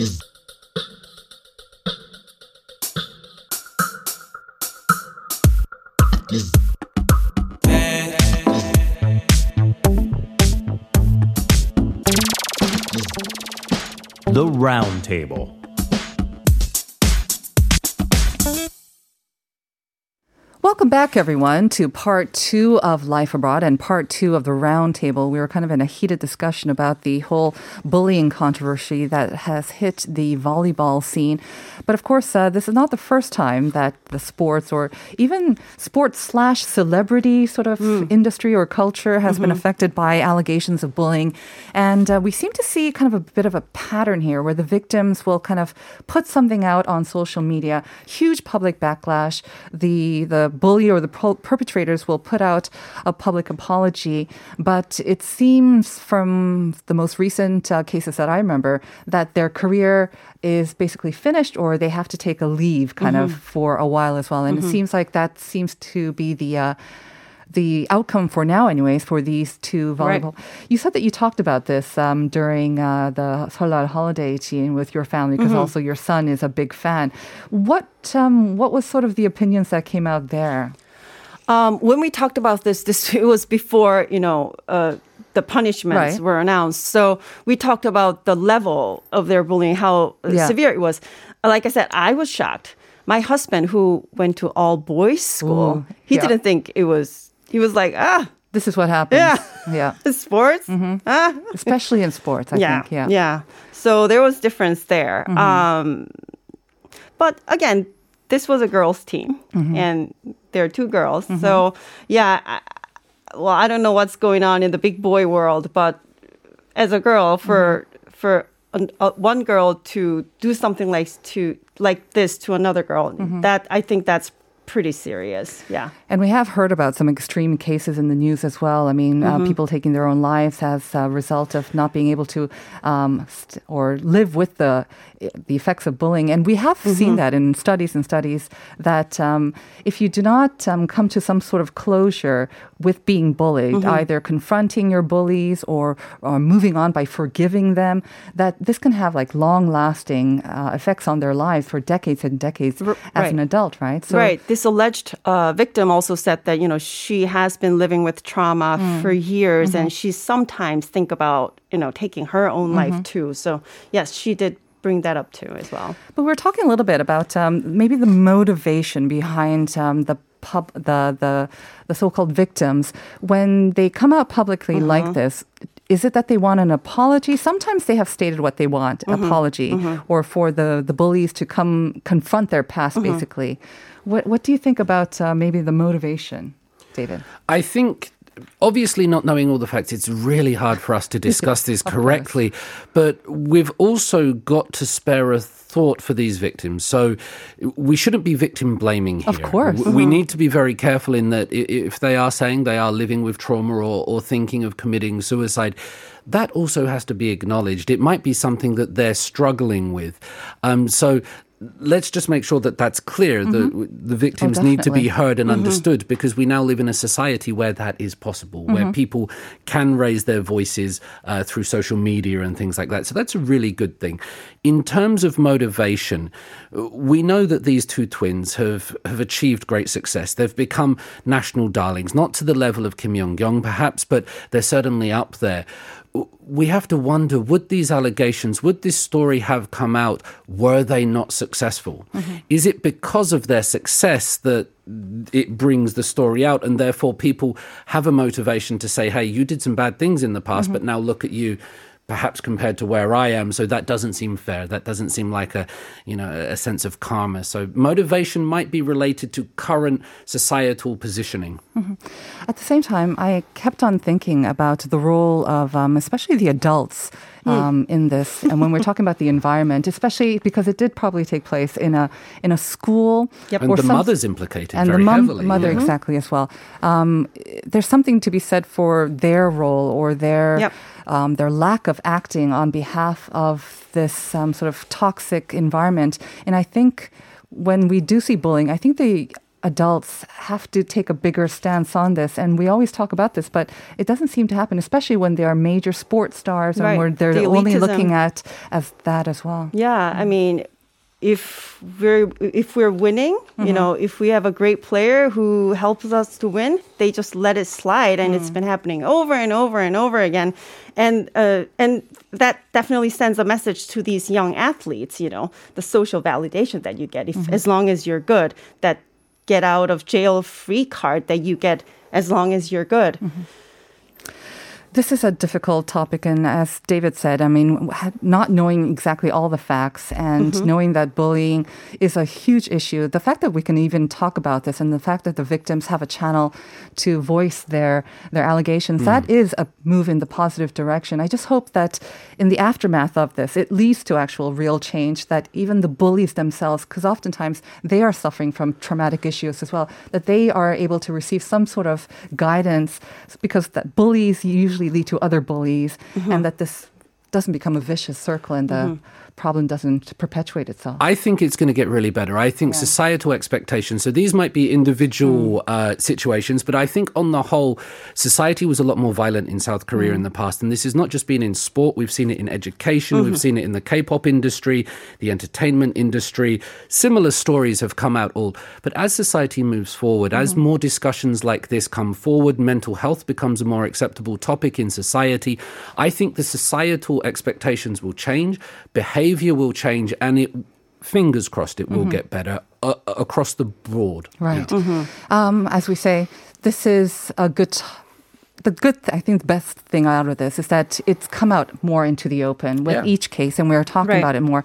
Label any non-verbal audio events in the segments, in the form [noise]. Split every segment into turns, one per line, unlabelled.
The Round Table.
Welcome back, everyone, to part two of Life Abroad and part two of the roundtable. We were kind of in a heated discussion about the whole bullying controversy that has hit the volleyball scene. But of course, uh, this is not the first time that the sports or even sports slash celebrity sort of industry or culture has been affected by allegations of bullying. And uh, we seem to see kind of a bit of a pattern here where the victims will kind of put something out on social media, huge public backlash. The, the bully or the per- perpetrators will put out a public apology. But it seems from the most recent uh, cases that I remember that their career is basically finished or they have to take a leave kind of for a while as well. And it seems like that seems to be the. Uh, the outcome for now, anyways, for these two
Right.
You said that you talked about this um, during uh, the Seollal holiday team with your family because also your son is a big fan. What um, what was sort of the opinions that came out there?
Um, when we talked about this, this [laughs] it was before you know uh, the punishments
Right.
were announced. So we talked about the level of their bullying, how uh,
Yeah.
severe it was. Like I said, I was shocked. My husband, who went to all boys school,
Ooh,
he
yeah.
didn't think it was. He was like, ah,
This is what happens.
Yeah.
yeah. [laughs]
sports, ah,
Especially in sports, I
yeah,
think. Yeah.
yeah. So there was difference there.
Mm-hmm.
Um, but again, this was a girls' team,
Mm-hmm.
and there are two girls. So yeah, I, well, I don't know what's going on in the big boy world, but as a girl, for
Mm-hmm.
for an, uh, one girl to do something like to like this to another girl,
Mm-hmm.
that I think that's pretty serious. Yeah.
And we have heard about some extreme cases in the news as well. I mean, uh, people taking their own lives as a result of not being able to um, st- or live with the the effects of bullying. And we have seen that in studies and studies that um, if you do not um, come to some sort of closure with being bullied, either confronting your bullies or, or moving on by forgiving them, that this can have like long lasting uh, effects on their lives for decades and decades
R-
as
right.
an adult, right? So
right. This alleged uh, victim also said that you know she has been living with trauma
Hmm.
for years,
Mm-hmm.
and she sometimes think about you know taking her own life
Mm-hmm.
too. So yes, she did bring that up too as well.
But we're talking a little bit about um, maybe the motivation behind um, the pub, the the the so-called victims when they come out publicly like this. Is it that they want an apology? Sometimes they have stated what they want, apology, or for the the bullies to come confront their past. Basically, what what do you think about uh, maybe the motivation, David?
I think obviously not knowing all the facts it's really hard for us to [laughs] discuss this correctly but we've also got to spare a thought for these victims. So we shouldn't be victim blaming here.
Of course.
W- we need to be very careful in that if they are saying they are living with trauma or, or thinking of committing suicide that also has to be acknowledged. It might be something that they're struggling with. Um, so let's just make sure that that's clear mm-hmm. the, the victims need to be heard and mm-hmm. understood because we now live in a society where that is possible, where mm-hmm. people can raise their voices uh, through social media and things like that. So that's a really good thing. In terms of motivation, we know that these two twins have, have achieved great success. They've become national darlings, not to the level of Kim Yeon-koung perhaps, but they're certainly up there we have to wonder would these allegations, would this story have come out were they not successful? Mm-hmm. Is it because of their success that it brings the story out and therefore people have a motivation to say, hey, you did some bad things in the past, mm-hmm. but now look at you? Perhaps compared to where I am, so that doesn't seem fair. That doesn't seem like a, you know, a sense of karma. So motivation might be related to current societal positioning.
At the same time, I kept on thinking about the role of, um, especially the adults. Um, in this, and when we're talking about the environment, especially because it did probably take place in a in a school,
Yep.
And
or
the
some-
mother's implicated
and
very
the mom,
heavily.
mother
yeah.
exactly as well. Um, there's something to be said for their role or their
Yep.
Um, their lack of acting on behalf of this um, sort of toxic environment. And I think when we do see bullying, I think the adults have to take a bigger stance on this. And we always talk about this, but it doesn't seem to happen, especially when they are major sports stars
Right.
and they're
The
only looking at as that as well.
Yeah, I mean, if we're if we're winning, you mm-hmm. know, if we have a great player who helps us to win, they just let it slide, and it's mm. been happening over and over and over again, and uh, and that definitely sends a message to these young athletes. You know, the social validation that you get, if mm-hmm. as long as you're good, that get out of jail free card that you get as long as you're good. Mm-hmm.
This is a difficult topic, and as David said, I mean, not knowing exactly all the facts and mm-hmm. knowing that bullying is a huge issue, the fact that we can even talk about this and the fact that the victims have a channel to voice their their allegations, that mm. is a move in the positive direction. I just hope that in the aftermath of this, it leads to actual real change. That even the bullies themselves, because oftentimes they are suffering from traumatic issues as well, that they are able to receive some sort of guidance because that bullies usually lead to other bullies and mm-hmm. that this doesn't become a vicious circle and the mm-hmm. Problem doesn't perpetuate itself.
I think it's going to get really better. I think societal expectations, so these might be individual hmm. uh, situations, but I think on the whole, society was a lot more violent in South Korea hmm. in the past. And this has not just been in sport, we've seen it in education, we've mm-hmm. seen it in the K pop industry, the entertainment industry. Similar stories have come out all. But as society moves forward, as mm-hmm. more discussions like this come forward, mental health becomes a more acceptable topic in society. I think the societal expectations will change, behavior will change, and it, fingers crossed, it will get better uh, across the board.
Right. Um, as we say, this is a good The good, I think, the best thing out of this is that it's come out more into the open with
Yeah.
each case, and we're talking
Right.
about it more.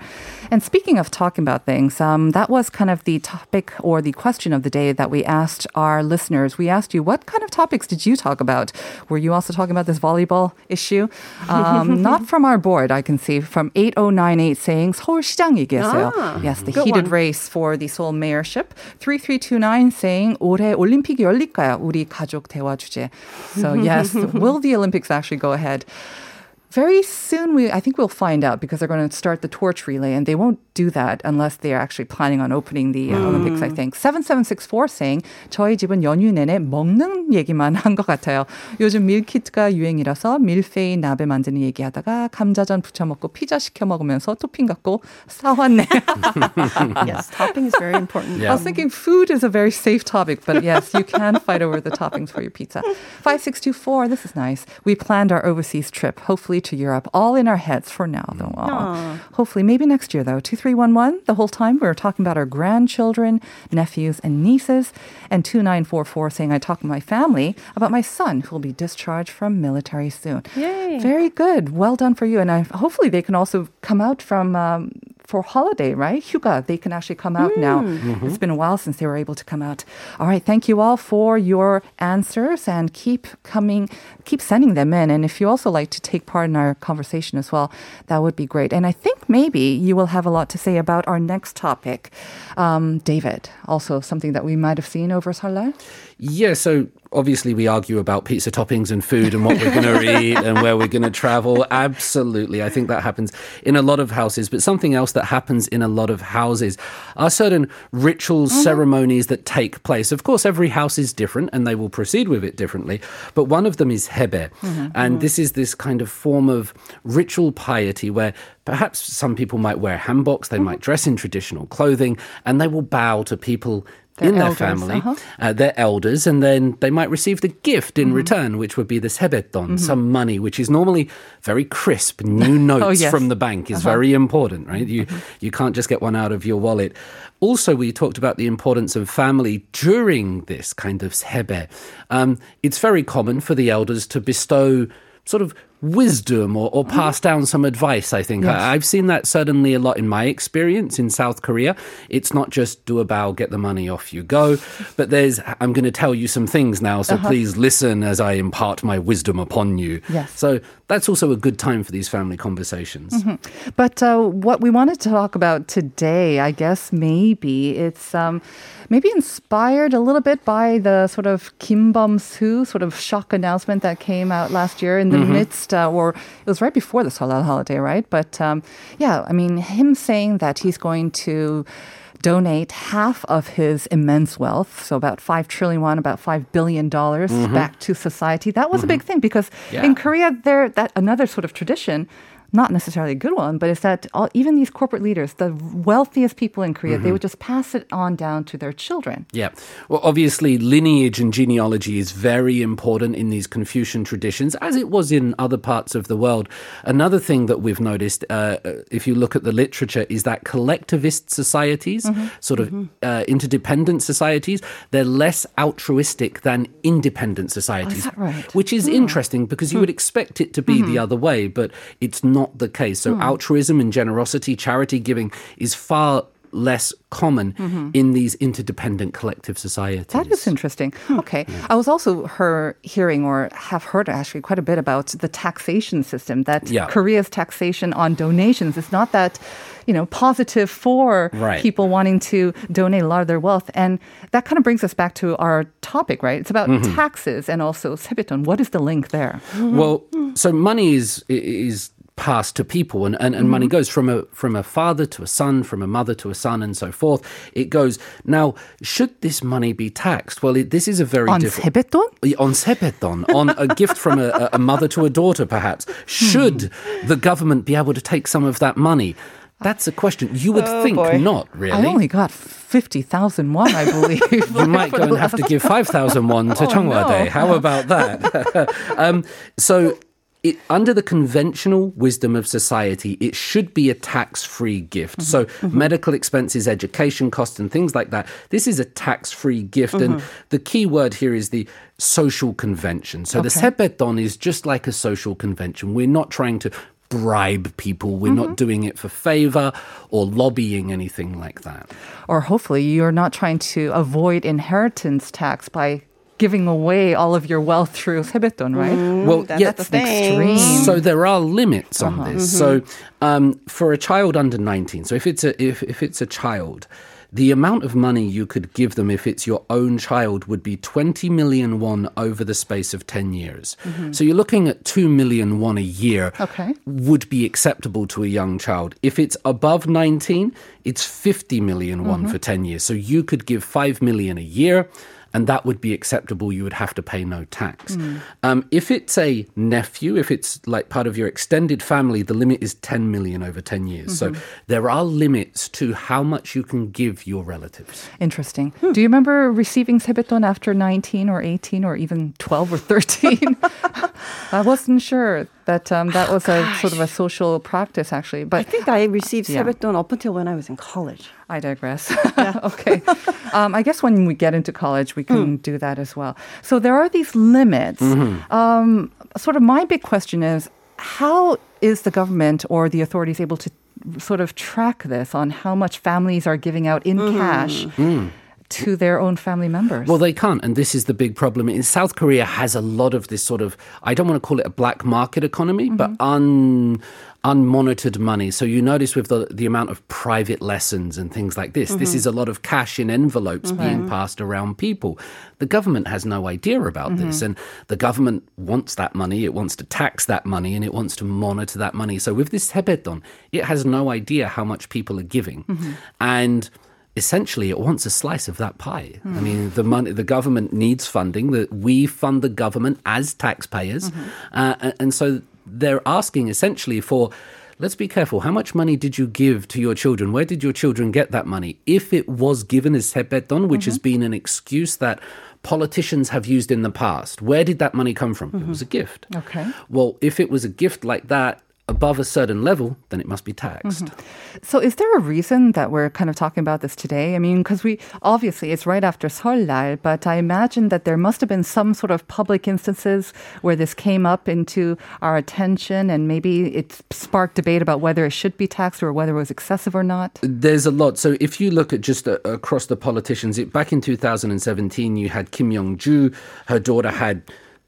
And speaking of talking about things, um, that was kind of the topic or the question of the day that we asked our listeners. We asked you, what kind of topics did you talk about? Were you also talking about this volleyball issue? Um, not [laughs] from our board, I can see, from 8098 saying 서울시장 얘기했어요.
Ah,
yes, the
good
heated
one.
race for the Seoul mayorship. 3329 saying 올해 올림픽이 열릴까요? 우리 가족 대화 주제. So yes, [laughs] will the Olympics actually go ahead? Very soon, we I think we'll find out because they're going to start the torch relay, and they won't do that unless they are actually planning on opening the uh, Olympics. I think seven seven six four saying 저희 집은 연휴 내내 먹는 얘기만 한 것 같아요. 요즘 밀키트가 유행이라서 밀페이 나베 만드는 얘기하다가 감자전 부쳐 먹고 피자 시켜 먹으면서 토핑 갖고 싸웠네. [laughs]
yes, topping is very important.
I was thinking food is a very safe topic, but yes, you can fight over the toppings for your pizza. 5624, this is nice. We planned our overseas trip, hopefully to Europe, all in our heads for now, though. Aw. Hopefully, maybe next year, though. 2311, the whole time we were talking about our grandchildren, nephews, and nieces. And 2944 saying, I talk to my family about my son who will be discharged from military soon.
Yay.
Very good. Well done for you. And I, hopefully, they can also come out from. Um, for holiday, right? Hyuga, they can actually come out now. It's been a while since they were able to come out. All right, thank you all for your answers and keep coming, keep sending them in. And if you also like to take part in our conversation as well, that would be great. And I think maybe you will have a lot to say about our next topic. Um, David, also something that we might have seen over Seollal.
Yeah, so obviously we argue about pizza toppings and food and what we're going [laughs] to eat and where we're going to travel. Absolutely. I think that happens in a lot of houses. But something else that happens in a lot of houses are certain rituals, mm-hmm. ceremonies that take place. Of course, every house is different and they will proceed with it differently. But one of them is sebe. Mm-hmm, mm-hmm. And this is this kind of form of ritual piety where perhaps some people might wear hanboks, they might dress in traditional clothing, and they will bow to people
Their
in their
elders,
family,
uh-huh.
uh, their elders, and then they might receive the gift
Mm-hmm.
in return, which would be the sebeton, some money, which is normally very crisp. New [laughs] notes
Oh, yes. Uh-huh.
from the bank is very important, right? You you can't just get one out of your wallet. Also, we talked about the importance of family during this kind of sebe. Um, it's very common for the elders to bestow sort of wisdom or, or pass down some advice, I think. I, I've seen that certainly a lot in my experience in South Korea. It's not just do a bow, get the money, off you go, but there's, I'm going to tell you some things now, so please listen as I impart my wisdom upon you.
Yes.
So that's also a good time for these family conversations.
But uh, what we wanted to talk about today, I guess maybe it's um, maybe inspired a little bit by the sort of Kim Bum Soo sort of shock announcement that came out last year in the midst uh, or it was right before the Seollal holiday, right? But um, yeah, I mean, him saying that he's going to donate half of his immense wealth, so about 5 trillion won, about 5 billion dollars back to society. That was a big thing because
Yeah.
in Korea there that another sort of tradition not necessarily a good one, but it's that all, even these corporate leaders, the wealthiest people in Korea, they mm-hmm. would just pass it on down to their children.
Yeah. Well, obviously, lineage and genealogy is very important in these Confucian traditions, as it was in other parts of the world. Another thing that we've noticed, uh, if you look at the literature, is that collectivist societies, mm-hmm. sort of mm-hmm. uh, interdependent societies, they're less altruistic than independent societies.
Oh, that right?
Which is hmm. interesting because you hmm. would expect it to be the other way, but it's not the case. So, hmm. altruism and generosity, charity giving is far less common mm-hmm. in these interdependent collective societies.
That is interesting. Hmm. Okay. I was also her hearing or have heard actually quite a bit about the taxation system that
Yeah.
Korea's taxation on donations is not that, you know, positive for
Right.
people wanting to donate a lot of their wealth. And that kind of brings us back to our topic, right? It's about
Mm-hmm.
taxes and also sebiton. What is the link there?
Well, so money is is passed to people and, and, and money goes from a from a father to a son, from a mother to a son and so forth. It goes now, should this money be taxed? Well it, this is a very
On
different
sebeton?
on sepeton, on a gift from a, a mother to a daughter, perhaps. Should the government be able to take some of that money? That's a question. You would think
boy.
not, really.
I only got 50,000 won, I believe. [laughs]
You might go and have to give [laughs] 5,000 won to
Oh,
Chonghua
no.
Day. How about that? [laughs] um, so, it, under the conventional wisdom of society, it should be a tax free gift. So,
Mm-hmm.
medical expenses, education costs, and things like that, this is a tax free gift. And
Mm-hmm.
the key word here is the social convention. So, the
Okay.
sepeton is just like a social convention. We're not trying to bribe people, we're
Mm-hmm.
not doing it for favor or lobbying anything like that.
or hopefully you're not trying to avoid inheritance tax by giving away all of your wealth through sebeton, right? Mm-hmm.
Well,
That's
yeah,
the thing.
extreme.
So there are limits on uh-huh. this. Mm-hmm. So um, for a child under 19, so if it's a if, if it's a child, the amount of money you could give them if it's your own child would be 20 million won over the space of 10 years. Mm-hmm. So you're looking at 2 million won a year
Okay.
would be acceptable to a young child. If it's above 19, it's 50 million won for 10 years. So you could give 5 million a year and that would be acceptable. You would have to pay no tax. Hmm. Um, if it's a nephew, if it's like part of your extended family, the limit is 10 million over 10 years. So mm-hmm. there are limits to how much you can give your relatives.
Interesting. Hmm. Do you remember receiving sebeton after 19 or 18 or even 12 or 13? [laughs] [laughs] I wasn't sure that um, that was a sort of a social practice actually, but
I think I received
Yeah.
sebeton up until when I was in college.
I digress. [laughs] okay. Um, I guess when we get into college, we can do that as well. So there are these limits. Um, sort of my big question is how is the government or the authorities able to sort of track this on how much families are giving out in cash to their own family members?
Well, they can't, and this is the big problem. In South Korea has a lot of this sort of I don't want to call it a black market economy, mm-hmm. but un unmonitored money. So you notice with the the amount of private lessons and things like this, this mm-hmm. is a lot of cash in envelopes mm-hmm. being passed around people. The government has no idea about this, and the government wants that money. It wants to tax that money, and it wants to monitor that money. So with this sebeton, it has no idea how much people are giving, and essentially it wants a slice of that pie. I mean, the money, the government needs funding. That we fund the government as taxpayers, mm-hmm. uh, and, so they're asking essentially for. Let's be careful. How much money did you give to your children? Where did your children get that money? If it was given as sepeton, which has mm-hmm. been an excuse that politicians have used in the past, where did that money come from? It mm-hmm. was a gift.
Okay.
Well, if it was a gift like that above a certain level, then it must be taxed.
So, is there a reason that we're kind of talking about this today? I mean, because we obviously it's right after Seollal, but I imagine that there must have been some sort of public instances where this came up into our attention, and maybe it sparked debate about whether it should be taxed or whether it was excessive or not.
There's a lot. So if you look at just uh, across the politicians, it, back in 2017, you had Kim Young Ju. Her daughter had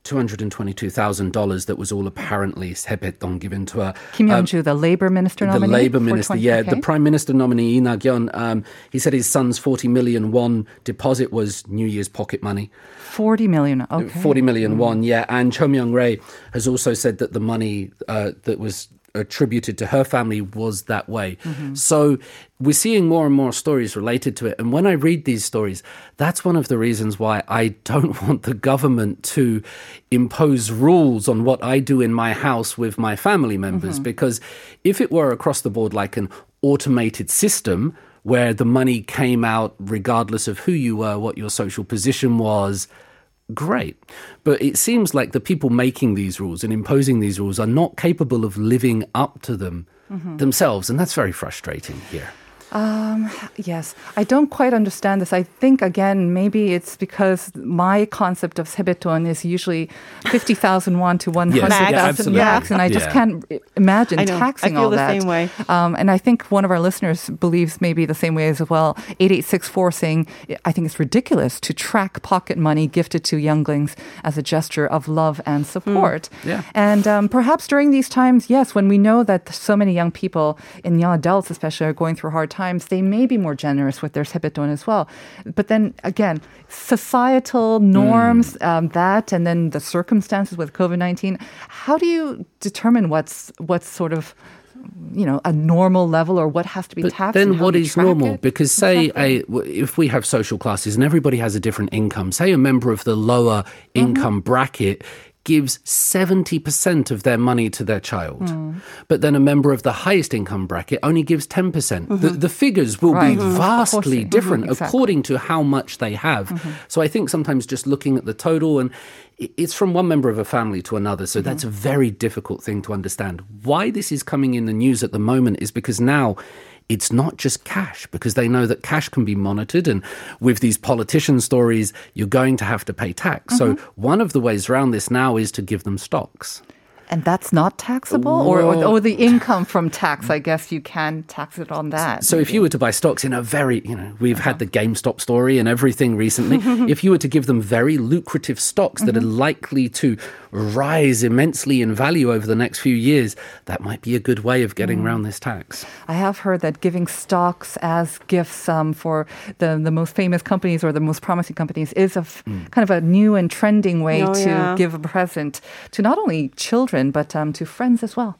$222,000 that was all apparently Sepetong given to her.
Kim Yong-ju, um, the Labour Minister
nominee? The Labour Minister,
20,
yeah. The Prime Minister nominee, Lee Nak-yeon, um, he said his son's 40 million won deposit was New Year's pocket money.
40 million, uh, okay.
40 million mm. won, yeah. And Cho Myung-rae has also said that the money uh, that was attributed to her family was that way. So we're seeing more and more stories related to it. And when I read these stories, that's one of the reasons why I don't [laughs] want the government to impose rules on what I do in my house with my family members. Mm-hmm. Because if it were across the board like an automated system, where the money came out regardless of who you were, what your social position was, great. But it seems like the people making these rules and imposing these rules are not capable of living up to them mm-hmm. themselves. And that's very frustrating here.
Yes, I don't quite understand this. I think again, maybe it's because my concept of sebeton is usually fifty thousand won to one hundred
Max.
thousand and I just
Yeah.
can't imagine
I know.
taxing
I feel
all
the
that.
same way.
Um, and I think one of our listeners believes maybe the same way as well. Eight eight six four saying, I think it's ridiculous to track pocket money gifted to younglings as a gesture of love and support.
Yeah.
And um, perhaps during these times, yes, when we know that so many young people and young adults especially are going through hard times, they may be more generous with their sebeton as well. But then again, societal norms, um, that, and then the circumstances with COVID nineteen. How do you determine what's what's sort of you know a normal level or what has to be
But
taxed?
then what is normal?
it?
Because say a, w- if we have social classes and everybody has a different income, say a member of the lower income bracket gives 70% of their money to their child. But then a member of the highest income bracket only gives 10%. The, the figures will
Right.
be
Mhm. Course
vastly
they-
different
Mhm, exactly.
according to how much they have. So I think sometimes just looking at the total and it's from one member of a family to another. So that's a very difficult thing to understand. Why this is coming in the news at the moment is because now it's not just cash because they know that cash can be monitored and with these politician stories you're going to have to pay tax. So mm-hmm. one of the ways around this now is to give them stocks.
and that's not taxable, or, or, or the income from tax. [laughs] I guess you can tax it on that.
So if you were to buy stocks in a very, you know, we've had uh-huh. the GameStop story and everything recently. [laughs] if you were to give them very lucrative stocks that are mm-hmm. likely to rise immensely in value over the next few years, that might be a good way of getting around this tax.
I have heard that giving stocks as gifts um, for the, the most famous companies or the most promising companies is a f- kind of a new and trending way
Oh,
to
yeah.
give a present to not only children but um, to friends as well.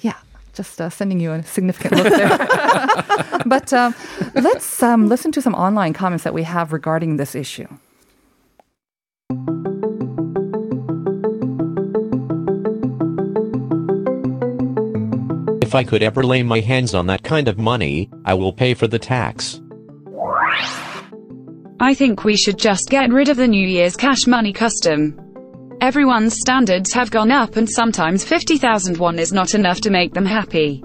Yeah. Just uh, sending you a significant look there. [laughs] but um, let's um, listen to some online comments that we have regarding this issue.
If I could ever lay my hands on that kind of money, I will pay for the tax.
I think we should just get rid of the New Year's cash money custom. Everyone's standards have gone up and sometimes 50,000 won is not enough to make them happy.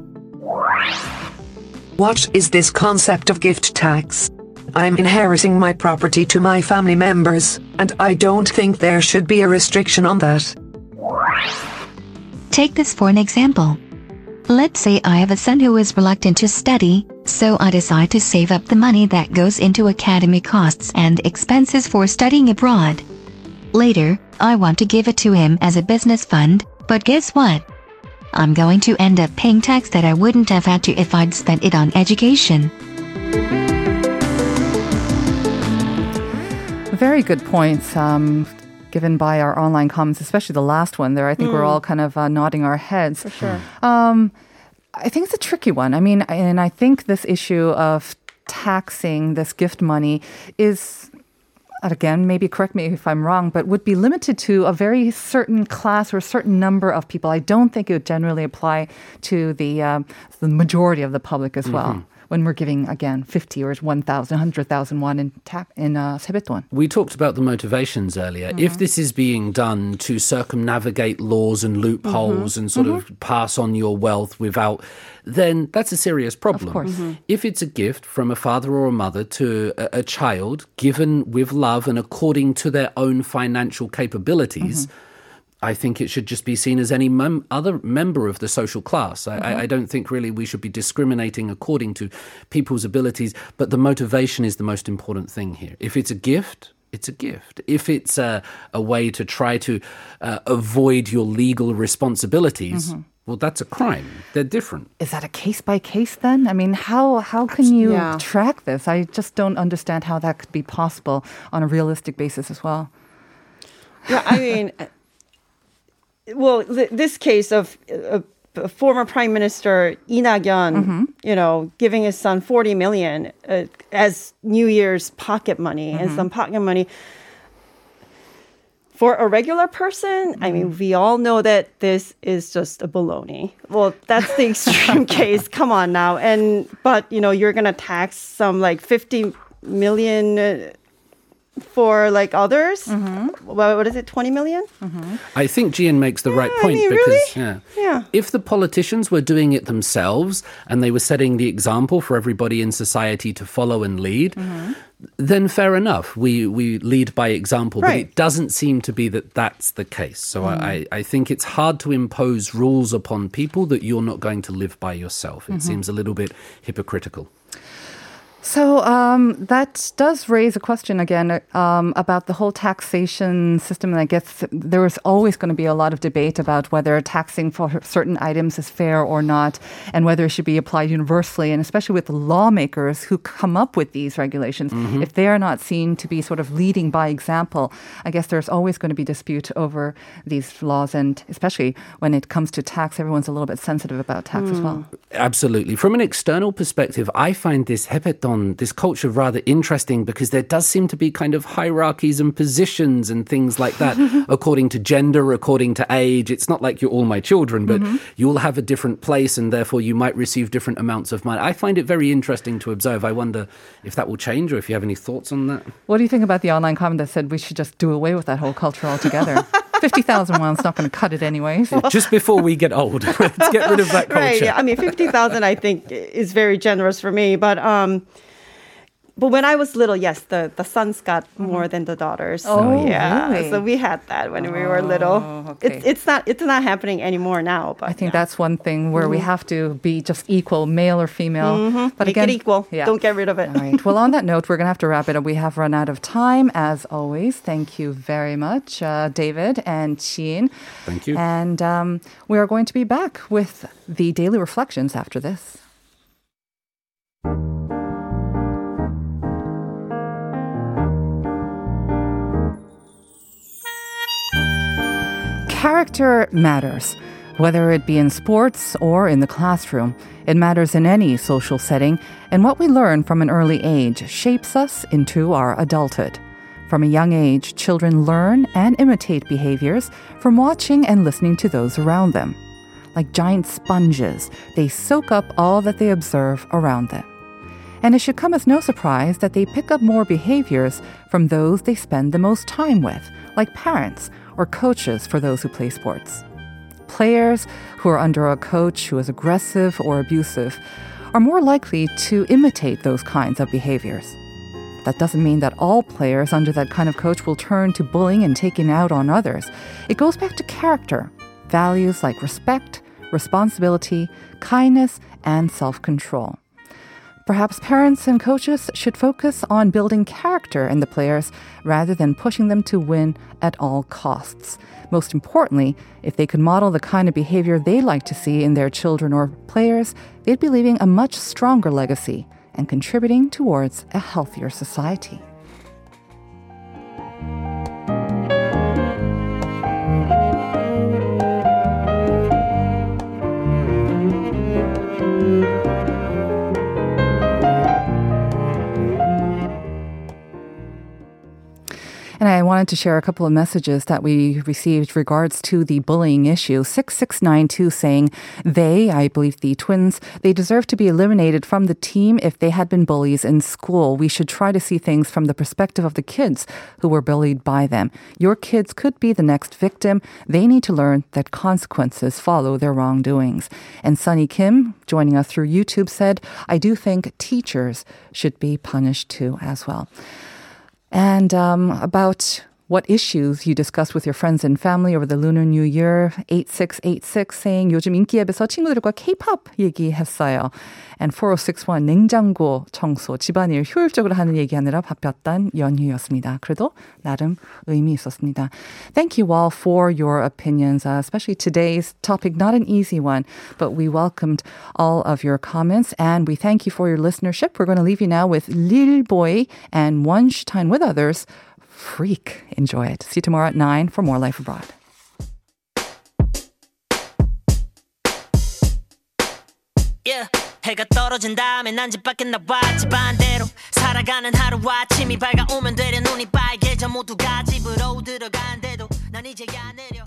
What is this concept of gift tax? I'm inheriting my property to my family members, and I don't think there should be a restriction on that.
Take this for an example. Let's say I have a son who is reluctant to study, so I decide to save up the money that goes into academic costs and expenses for studying abroad. Later, I want to give it to him as a business fund, but guess what? I'm going to end up paying tax that I wouldn't have had to if I'd spent it on education.
Very good points um, given by our online comments, especially the last one there. I think we're all kind of uh, nodding our heads. For
sure.
Um, I think it's a tricky one. I mean, and I think this issue of taxing this gift money is again, maybe correct me if I'm wrong, but would be limited to a very certain class or a certain number of people. I don't think it would generally apply to the um, the majority of the public as well When we're giving again 50 or 1,000, 100,000 won in ta- in uh, 세뱃돈.
We talked about the motivations earlier. If this is being done to circumnavigate laws and loopholes and sort of pass on your wealth without, then that's a serious problem.
course.
If it's a gift from a father or a mother to a, a child given with love and according to their own financial capabilities, I think it should just be seen as any mem- other member of the social class. I, I, I don't think really we should be discriminating according to people's abilities, but the motivation is the most important thing here. If it's a gift, it's a gift. If it's a, a way to try to uh, avoid your legal responsibilities, well, that's a crime. They're different.
Is that a case by case then? I mean, how how can you
Yeah.
track this? I just don't understand how that could be possible on a realistic basis as well.
Yeah, I mean, well, th- this case of uh, uh, former Prime Minister Lee Nak-yeon, you know, giving his son 40 million uh, as New Year's pocket money and some pocket money. For a regular person, I mean, we all know that this is just a baloney. Well, that's the extreme [laughs] case. Come on now. And, but, you know, you're going to tax some like 50 million uh, for like others. Well, what is it, 20 million?
I think Gian makes the right
I
point
mean,
because
really?
yeah.
Yeah.
if the politicians were doing it themselves and they were setting the example for everybody in society to follow and lead,
Mm-hmm.
then fair enough. We we lead by example, but it doesn't seem to be that that's the case. So
Mm.
I, I think it's hard to impose rules upon people that you're not going to live by yourself. It
Mm-hmm.
seems a little bit hypocritical.
So um, that does raise a question again um, about the whole taxation system. And I guess there is always going to be a lot of debate about whether taxing for certain items is fair or not, and whether it should be applied universally. And especially with the lawmakers who come up with these regulations, if they are not seen to be sort of leading by example, I guess there's always going to be dispute over these laws. And especially when it comes to tax, everyone's a little bit sensitive about tax as well.
Absolutely. From an external perspective, I find this sebeton, this culture, rather interesting because there does seem to be kind of hierarchies and positions and things like that [laughs] according to gender, according to age. It's not like you're all my children, but mm-hmm. you'll have a different place and therefore you might receive different amounts of money. I find it very interesting to observe. I wonder if that will change or if you have any thoughts on that.
What do you think about the online comment that said we should just do away with that whole culture altogether? [laughs] 50,000 won's not going to cut it anyways. [laughs]
Just before we get old, [laughs] let's get rid of that culture.
Right. Yeah. I mean, 50,000 I think is very generous for me, but um but when I was little, yes, the, the sons got more than the daughters. So
Oh,
yeah.
really?
So we had that when we were little.
okay.
It's it's not it's not happening anymore now, but
I think
yeah.
that's one thing where we have to be just equal, male or female. But
Mm-hmm. Make
again,
it equal.
Yeah.
Don't get rid of it.
All right. Well, on that note, we're going to have to wrap it up. We have run out of time, as always. Thank you very much, uh, David and Chien.
Thank you.
And um, we are going to be back with the daily reflections after this. Character matters, whether it be in sports or in the classroom. It matters in any social setting, and what we learn from an early age shapes us into our adulthood. From a young age, children learn and imitate behaviors from watching and listening to those around them. Like giant sponges, they soak up all that they observe around them. And it should come as no surprise that they pick up more behaviors from those they spend the most time with, like parents or coaches for those who play sports. Players who are under a coach who is aggressive or abusive are more likely to imitate those kinds of behaviors. That doesn't mean that all players under that kind of coach will turn to bullying and taking out on others. It goes back to character, values like respect, responsibility, kindness, and self control. Perhaps parents and coaches should focus on building character in the players rather than pushing them to win at all costs. Most importantly, if they could model the kind of behavior they like to see in their children or players, they'd be leaving a much stronger legacy and contributing towards a healthier society. Wanted to share a couple of messages that we received regards to the bullying issue. 6692 saying they, I believe the twins, they deserve to be eliminated from the team if they had been bullies in school. We should try to see things from the perspective of the kids who were bullied by them. Your kids could be the next victim. They need to learn that consequences follow their wrongdoings. And Sunny Kim, joining us through YouTube, said, I do think teachers should be punished too as well. And um, about what issues you discussed with your friends and family over the Lunar New Year 8686 saying 요즘 인기앱에서 친구들과 K-pop 얘기했어요. And 4061 냉장고 청소 집안일 효율적으로 하는 얘기하느라 바빴던 연휴였습니다. 그래도 나름 의미 있었습니다. Thank you all for your opinions, uh, especially today's topic, not an easy one, but we welcomed all of your comments and we thank you for your listenership. We're going to leave you now with Lil Boi and Wonstein with others Freak. Enjoy it. See you tomorrow at 9 for more Life Abroad.
yeah. 해가 떨어진 다음에 난 집 밖에 나와 집안대로 살아가는 하루 아침이 밝아오면 되려 눈이 빨개져 모두가 집으로 들어간대도 난 이제야 내려